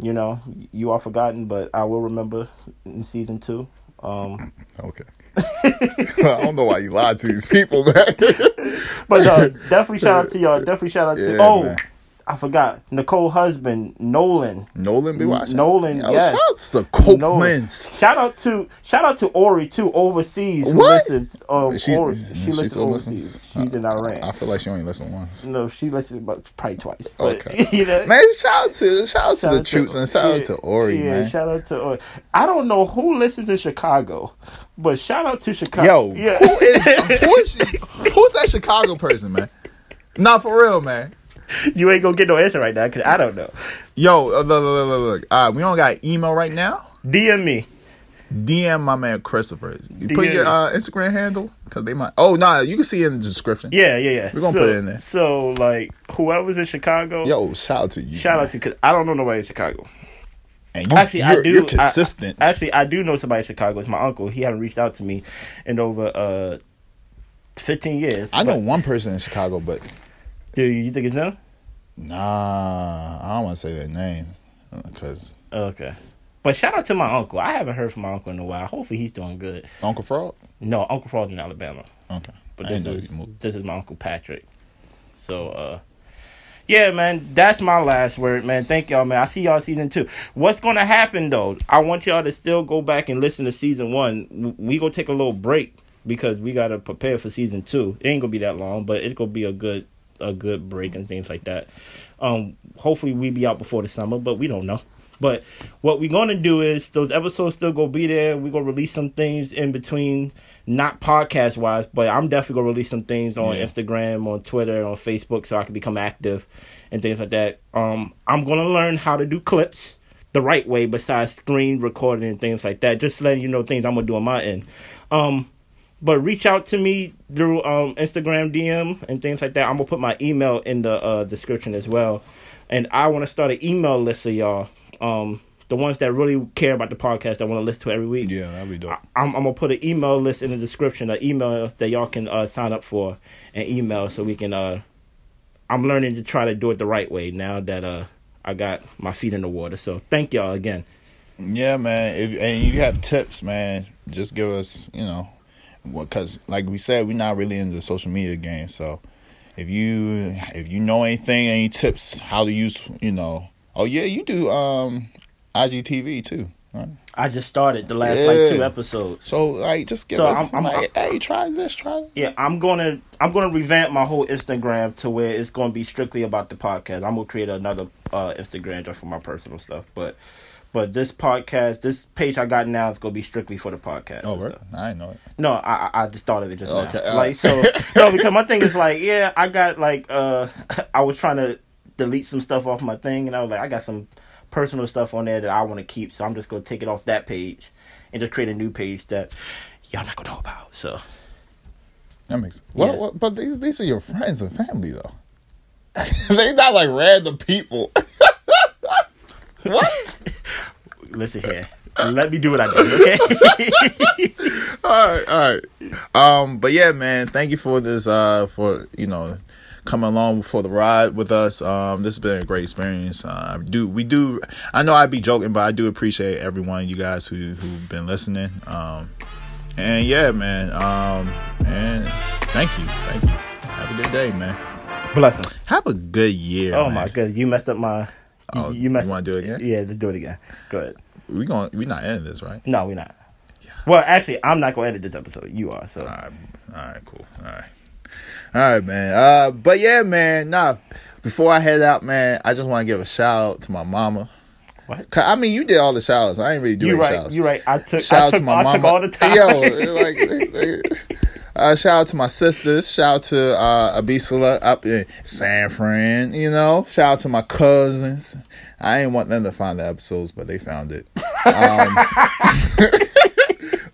you know, you are forgotten, but I will remember in season two. Um, Okay. I don't know why you lied to these people, man. but uh, definitely shout out to y'all. Definitely shout out to Yeah, oh. man. I forgot Nicole husband Nolan. Nolan be watching. Nolan, Yo, yes. Shout out to the Coke Shout out to shout out to Ori too overseas. Who What? listens? Um, She- Ori, she she listens overseas. listens? She's in Iran. I feel like she only listened once. No, she listened about probably twice. But, Okay. you know, Man, shout out to shout out to the troops and shout yeah, out to Ori, yeah, man. shout out to Ori. I don't know who listens in Chicago, but shout out to Chicago. Yo, yeah. who is who is who's that Chicago person, man? Not for real, man. you ain't gonna get no answer right now because I don't know. Yo, uh, look, look, look, look. All right, we don't got email right now. DM me. DM my man Christopher. You put your uh, Instagram handle because they might. Oh, nah, you can see it in the description. Yeah, yeah, yeah. We're gonna so, put it in there. So, like, whoever's in Chicago, Yo, shout out to you. shout man. out to because I don't know nobody in Chicago. And you, Actually, I do. You're consistent. I- actually, I do know somebody in Chicago. It's my uncle. He haven't reached out to me in over uh, fifteen years. I know one person in Chicago, but Do you think it's no? nah, I don't want to say their name because Okay. But shout out to my uncle. I haven't heard from my uncle in a while. Hopefully he's doing good. Uncle Fraud. No, Uncle Fraud's in Alabama. Okay, But this is this is my Uncle Patrick. So uh yeah, man, that's my last word, man. Thank y'all, man. I see y'all season two. What's gonna happen though? I want y'all to still go back and listen to season one. We gonna take a little break because we gotta prepare for season two. It ain't gonna be that long, but it's gonna be a good a good break and things like that. Um, hopefully we be out before the summer, but we don't know. But what we're gonna do is those episodes still gonna be there. We're gonna release some things in between, not podcast wise, but I'm definitely gonna release some things on Yeah. Instagram, on Twitter, on Facebook, so I can become active and things like that. Um, I'm gonna learn how to do clips the right way, besides screen recording and things like that. Just letting you know things I'm gonna do on my end. Um, but reach out to me through um, Instagram DM and things like that. I'm gonna put my email in the uh, description as well, and I want to start an email list of y'all. Um, the ones that really care about the podcast that want to listen to every week. Yeah, that'd be dope. I'm, I'm gonna put an email list in the description, an email that y'all can uh, sign up for, and email so we can. Uh, I'm learning to try to do it the right way now that uh, I got my feet in the water. So thank y'all again. Yeah, man. If and you have tips, man, just give us, you know, because like we said, we're not really into the social media game. So if you if you know anything, any tips how to use, you know, oh yeah, you do um IGTV too, right? I just started the last like two episodes. So like, just give So us, I'm- I'm- like, hey, try this, try. That. Yeah, I'm gonna I'm gonna revamp my whole Instagram to where it's gonna be strictly about the podcast. I'm gonna create another uh, Instagram just for my personal stuff, but but this podcast, this page I got now is gonna be strictly for the podcast. Oh, right. I know it. No, I I just thought of it just Okay, now. all Like so, no, because my thing is like, yeah, I got like uh, I was trying to delete some stuff off my thing, and I was like, I got some personal stuff on there that I want to keep, so I'm just gonna take it off that page and just create a new page that y'all not gonna know about. So That makes sense. Well, Yeah. well, but these these are your friends and family though. they not like random people. what? Listen here, let me do what I do, okay? all right, all right. Um, but yeah, man, thank you for this. Uh, for you know, coming along for the ride with us. Um, this has been a great experience. Uh, I do we do? I know I'd be joking, but I do appreciate every one of you guys who who've been listening. Um, and yeah, man. Um, and thank you, thank you. Have a a good day, man. Blessings. Have a good year. Oh man. my god, you messed up my. You, Oh, you messed. you wanna do it again? Yeah, let's do it again. Go ahead. We going we not ending this, right? No, we're not. Well, actually, I'm not gonna edit this episode. You are. So All right, all right, cool. All right, all right, man. Uh, but yeah, man. Nah, before I head out, man, I just want to give a shout out to my mama. what? 'Cause, I mean, you did all the shouts. I ain't really do You any right. shouts. You right. I took. Shout I out took. to my I mama. took all the time. Yo, like, uh, shout out to my sisters. Shout out to uh, up in San Fran. You know, shout out to my cousins. I ain't want them to find the episodes, but they found it. Um,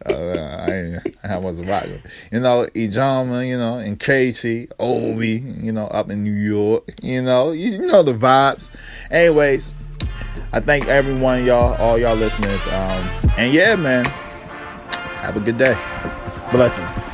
uh, I, I wasn't rocking. You know, Ijama, you know, and Casey, Obi, you know, up in New York. You know, you know the vibes. Anyways, I thank everyone, y'all, all y'all listeners. Um, and yeah, man, have a good day. Blessings.